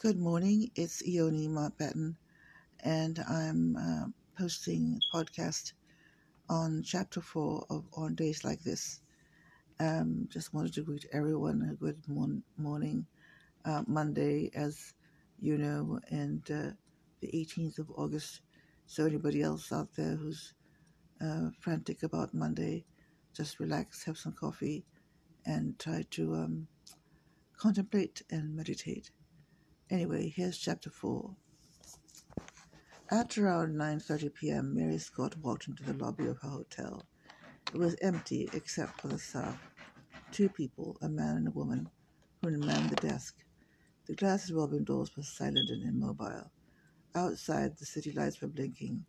Good morning. It's Ione Mountbatten, and I'm uh, posting a podcast on chapter four of On Days Like This. Um, just wanted to greet everyone a good mon- morning, uh, Monday, as you know, and uh, the 18th of August. So, anybody else out there who's uh, frantic about Monday, just relax, have some coffee, and try to um, contemplate and meditate. Anyway, here's chapter 4. At around 9:30 p.m., Mary Scott walked into the lobby of her hotel. It was empty except for the staff. Two people, a man and a woman, who manned the desk. The glass revolving doors were silent and immobile. Outside, the city lights were blinking.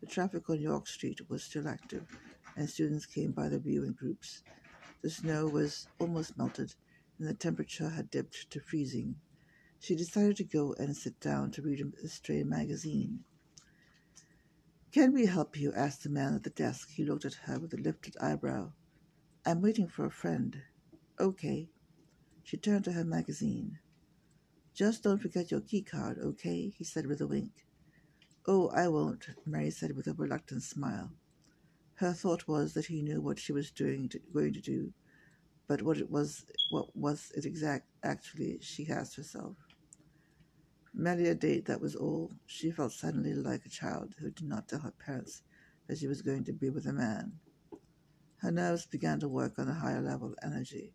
The traffic on York Street was still active, and students came by the view in groups. The snow was almost melted, and the temperature had dipped to freezing. She decided to go and sit down to read a stray magazine. Can we help you? asked the man at the desk. He looked at her with a lifted eyebrow. I'm waiting for a friend. Okay. She turned to her magazine. Just don't forget your key card, okay? he said with a wink. Oh, I won't, Mary said with a reluctant smile. Her thought was that he knew what she was doing to, going to do, but what it was what was it exact actually she asked herself. Merely a date, that was all. She felt suddenly like a child who did not tell her parents that she was going to be with a man. Her nerves began to work on a higher level of energy.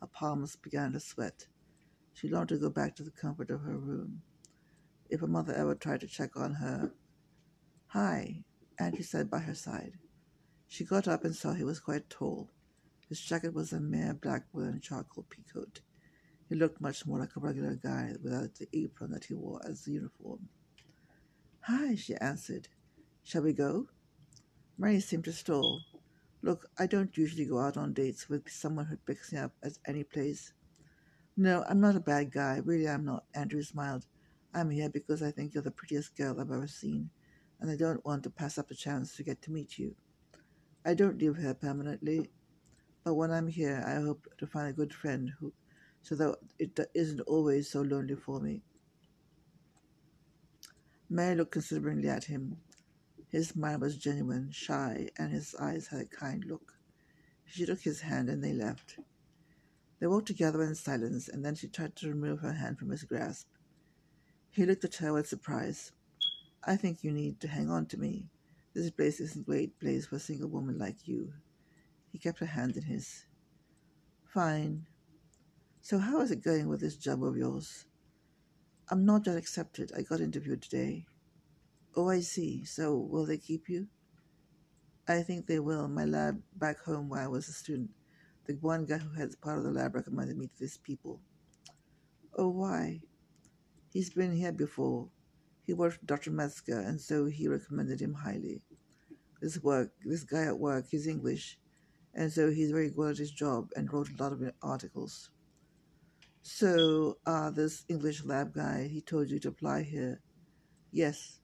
Her palms began to sweat. She longed to go back to the comfort of her room. If her mother ever tried to check on her, Hi, Andrew said by her side. She got up and saw he was quite tall. His jacket was a mere black woolen charcoal peacoat. He looked much more like a regular guy without the apron that he wore as a uniform. Hi, she answered. Shall we go? Mary seemed to stall. Look, I don't usually go out on dates with someone who picks me up at any place. No, I'm not a bad guy. Really, I'm not. Andrew smiled. I'm here because I think you're the prettiest girl I've ever seen, and I don't want to pass up a chance to get to meet you. I don't live here permanently, but when I'm here, I hope to find a good friend who so that it isn't always so lonely for me. Mary looked consideringly at him. His smile was genuine, shy, and his eyes had a kind look. She took his hand and they left. They walked together in silence, and then she tried to remove her hand from his grasp. He looked at her with surprise. I think you need to hang on to me. This place isn't a great place for a single woman like you. He kept her hand in his. Fine, so, how is it going with this job of yours? I'm not yet accepted. I got interviewed today. Oh, I see. So, will they keep you? I think they will. My lab back home where I was a student, the one guy who heads part of the lab recommended me to these people. Oh, why? He's been here before. He worked with Dr. Metzger, and so he recommended him highly. This work, this guy at work, he's English, and so he's very good at his job and wrote a lot of articles. So, uh, this English lab guy, he told you to apply here. Yes.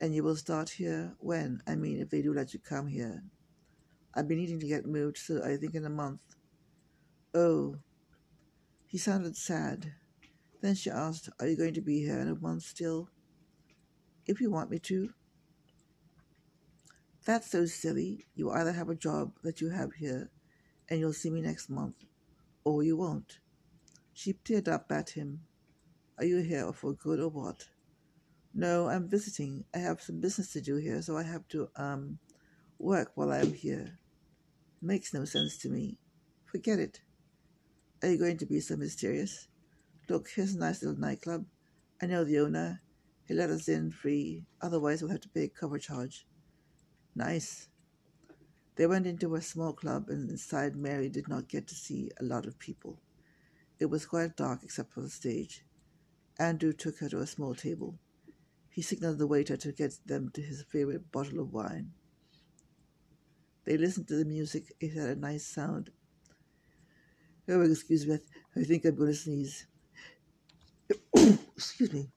And you will start here when? I mean, if they do let you come here. I've been needing to get moved, so I think in a month. Oh. He sounded sad. Then she asked, Are you going to be here in a month still? If you want me to. That's so silly. You either have a job that you have here, and you'll see me next month, or you won't. She peered up at him. Are you here for good or what? No, I'm visiting. I have some business to do here, so I have to, um, work while I'm here. Makes no sense to me. Forget it. Are you going to be so mysterious? Look, here's a nice little nightclub. I know the owner. He let us in free. Otherwise, we'll have to pay a cover charge. Nice. They went into a small club, and inside Mary did not get to see a lot of people. It was quite dark except for the stage. Andrew took her to a small table. He signaled the waiter to get them to his favorite bottle of wine. They listened to the music. It had a nice sound. Oh, excuse me. I think I'm going to sneeze. excuse me.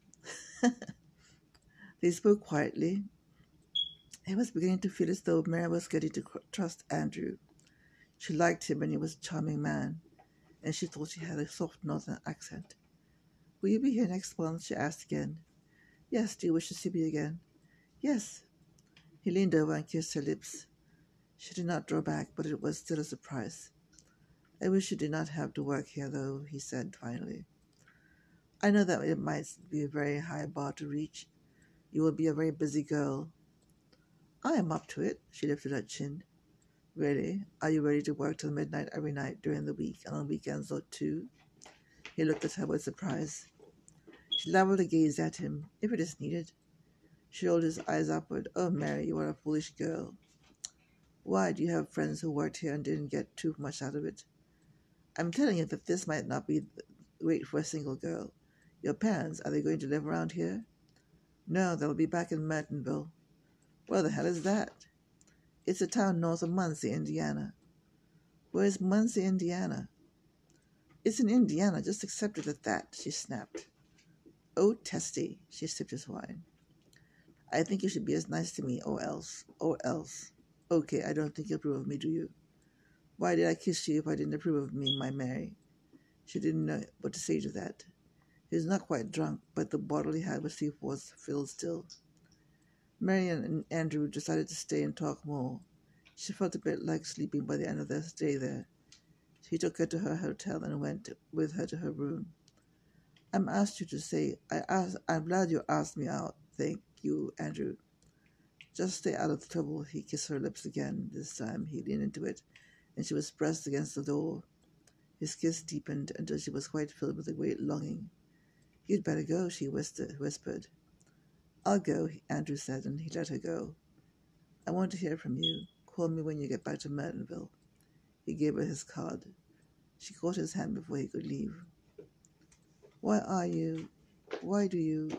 they spoke quietly. He was beginning to feel as though Mary was getting to trust Andrew. She liked him and he was a charming man and she thought he had a soft northern accent. Will you be here next month? she asked again. Yes, do you wish to see me again? Yes. He leaned over and kissed her lips. She did not draw back, but it was still a surprise. I wish you did not have to work here, though, he said finally. I know that it might be a very high bar to reach. You will be a very busy girl. I am up to it, she lifted her chin. Really? Are you ready to work till midnight every night during the week and on weekends too? He looked at her with surprise. She leveled a gaze at him. If it is needed. She rolled his eyes upward. Oh, Mary, you are a foolish girl. Why do you have friends who worked here and didn't get too much out of it? I'm telling you that this might not be great for a single girl. Your parents, are they going to live around here? No, they'll be back in Mertonville. Where the hell is that? It's a town north of Muncie, Indiana. Where's Muncie, Indiana? It's in Indiana, just accept it at that, she snapped. Oh, Testy, she sipped his wine. I think you should be as nice to me, or else, or else. Okay, I don't think you approve of me, do you? Why did I kiss you if I didn't approve of me, my Mary? She didn't know what to say to that. He was not quite drunk, but the bottle he had with was filled still. Marian and Andrew decided to stay and talk more. She felt a bit like sleeping by the end of their stay there. He took her to her hotel and went with her to her room. I'm asked you to say I ask I'm glad you asked me out. Thank you, Andrew. Just stay out of the trouble. He kissed her lips again. This time he leaned into it, and she was pressed against the door. His kiss deepened until she was quite filled with a great longing. You'd better go, she whispered. I'll go, Andrew said, and he let her go. I want to hear from you. Call me when you get back to Mertonville. He gave her his card. She caught his hand before he could leave. Why are you? Why do you?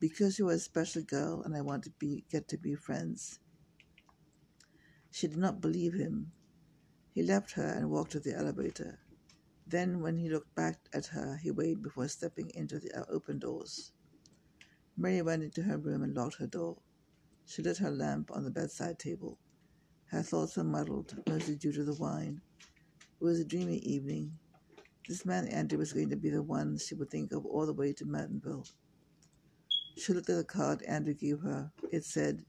Because you are a special girl, and I want to be get to be friends. She did not believe him. He left her and walked to the elevator. Then, when he looked back at her, he waited before stepping into the open doors. Mary went into her room and locked her door. She lit her lamp on the bedside table. Her thoughts were muddled, mostly due to the wine. It was a dreamy evening. This man Andrew was going to be the one she would think of all the way to Mertonville. She looked at the card Andrew gave her. It said,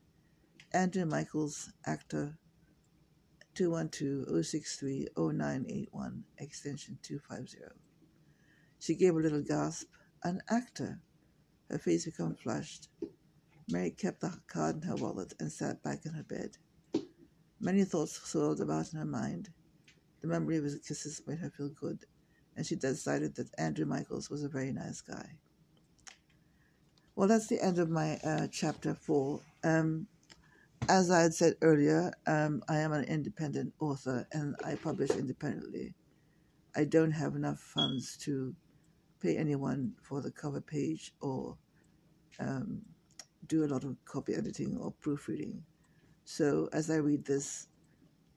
Andrew Michaels, actor, 212-063-0981, extension 250. She gave a little gasp. An actor. Her face became flushed. Mary kept the card in her wallet and sat back in her bed. Many thoughts swirled about in her mind. The memory of his kisses made her feel good, and she decided that Andrew Michaels was a very nice guy. Well, that's the end of my uh, chapter four. Um, as I had said earlier, um, I am an independent author and I publish independently. I don't have enough funds to pay anyone for the cover page or um, do a lot of copy editing or proofreading. So as I read this,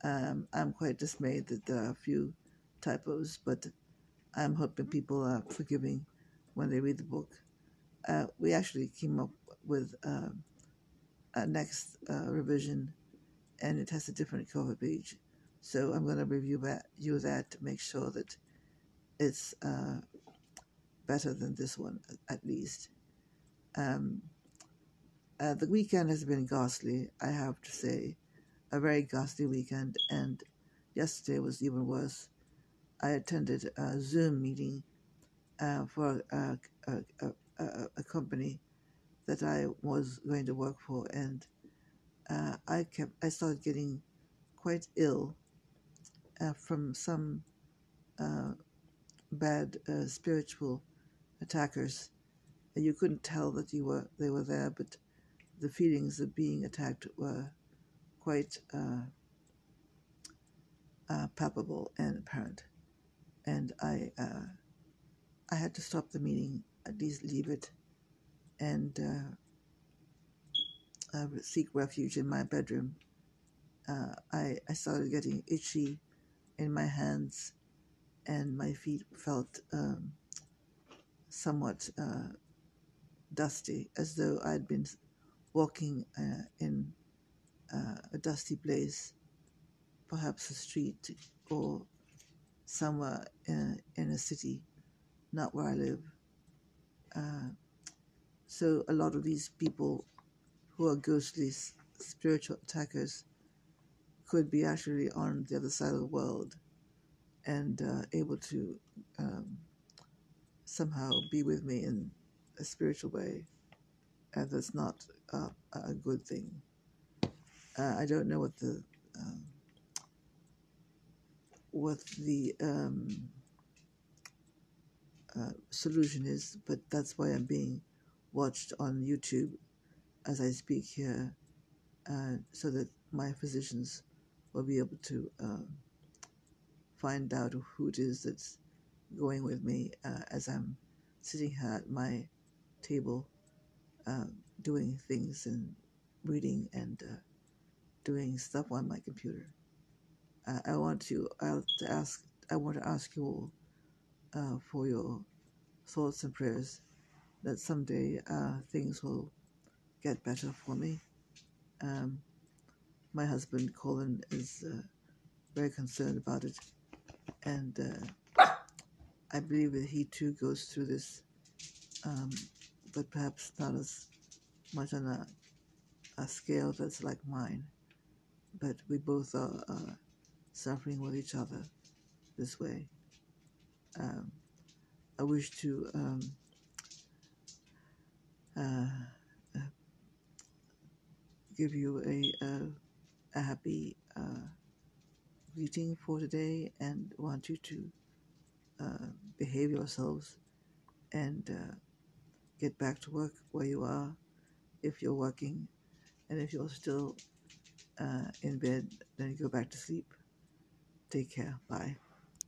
um, I'm quite dismayed that there are a few typos, but I'm hoping people are forgiving when they read the book. Uh, we actually came up with. Uh, uh, next uh, revision, and it has a different cover page. So I'm going to review that, you that to make sure that it's uh, better than this one, at least. Um, uh, the weekend has been ghastly, I have to say, a very ghastly weekend, and yesterday was even worse. I attended a Zoom meeting uh, for a, a, a, a company that I was going to work for, and uh, I kept I started getting quite ill uh, from some uh, bad uh, spiritual attackers. And you couldn't tell that you were they were there, but the feelings of being attacked were quite uh, uh, palpable and apparent. And I I had to stop the meeting, at least leave it and uh, uh, seek refuge in my bedroom. Uh, I, I started getting itchy in my hands, and my feet felt um, somewhat uh, dusty, as though I'd been walking uh, in uh, a dusty place, perhaps a street or somewhere in, in a city, not where I live. Uh, so a lot of these people who are ghostly spiritual attackers could be actually on the other side of the world and uh, able to um, somehow be with me in a spiritual way, and that's not a good thing. Uh, I don't know what the um, what the um, uh, solution is, but that's why I'm being watched on YouTube as I speak here, uh, so that my physicians will be able to um, find out who it is that's going with me uh, as I'm sitting here at my table uh, doing things and reading and uh, doing stuff on my computer. Uh, I want to, to ask I want to ask you all uh, for your thoughts and prayers that someday uh, things will get better for me. Um, my husband Colin is very concerned about it, and I believe that he too goes through this, um, but perhaps not as much on a, a scale that's like mine. But we both are suffering with each other this way. Um, I wish to um, uh, uh, give you a, a, a happy uh, greeting for today and want you to uh, behave yourselves and uh, get back to work where you are if you're working. And if you're still uh, in bed, then go back to sleep. Take care. Bye.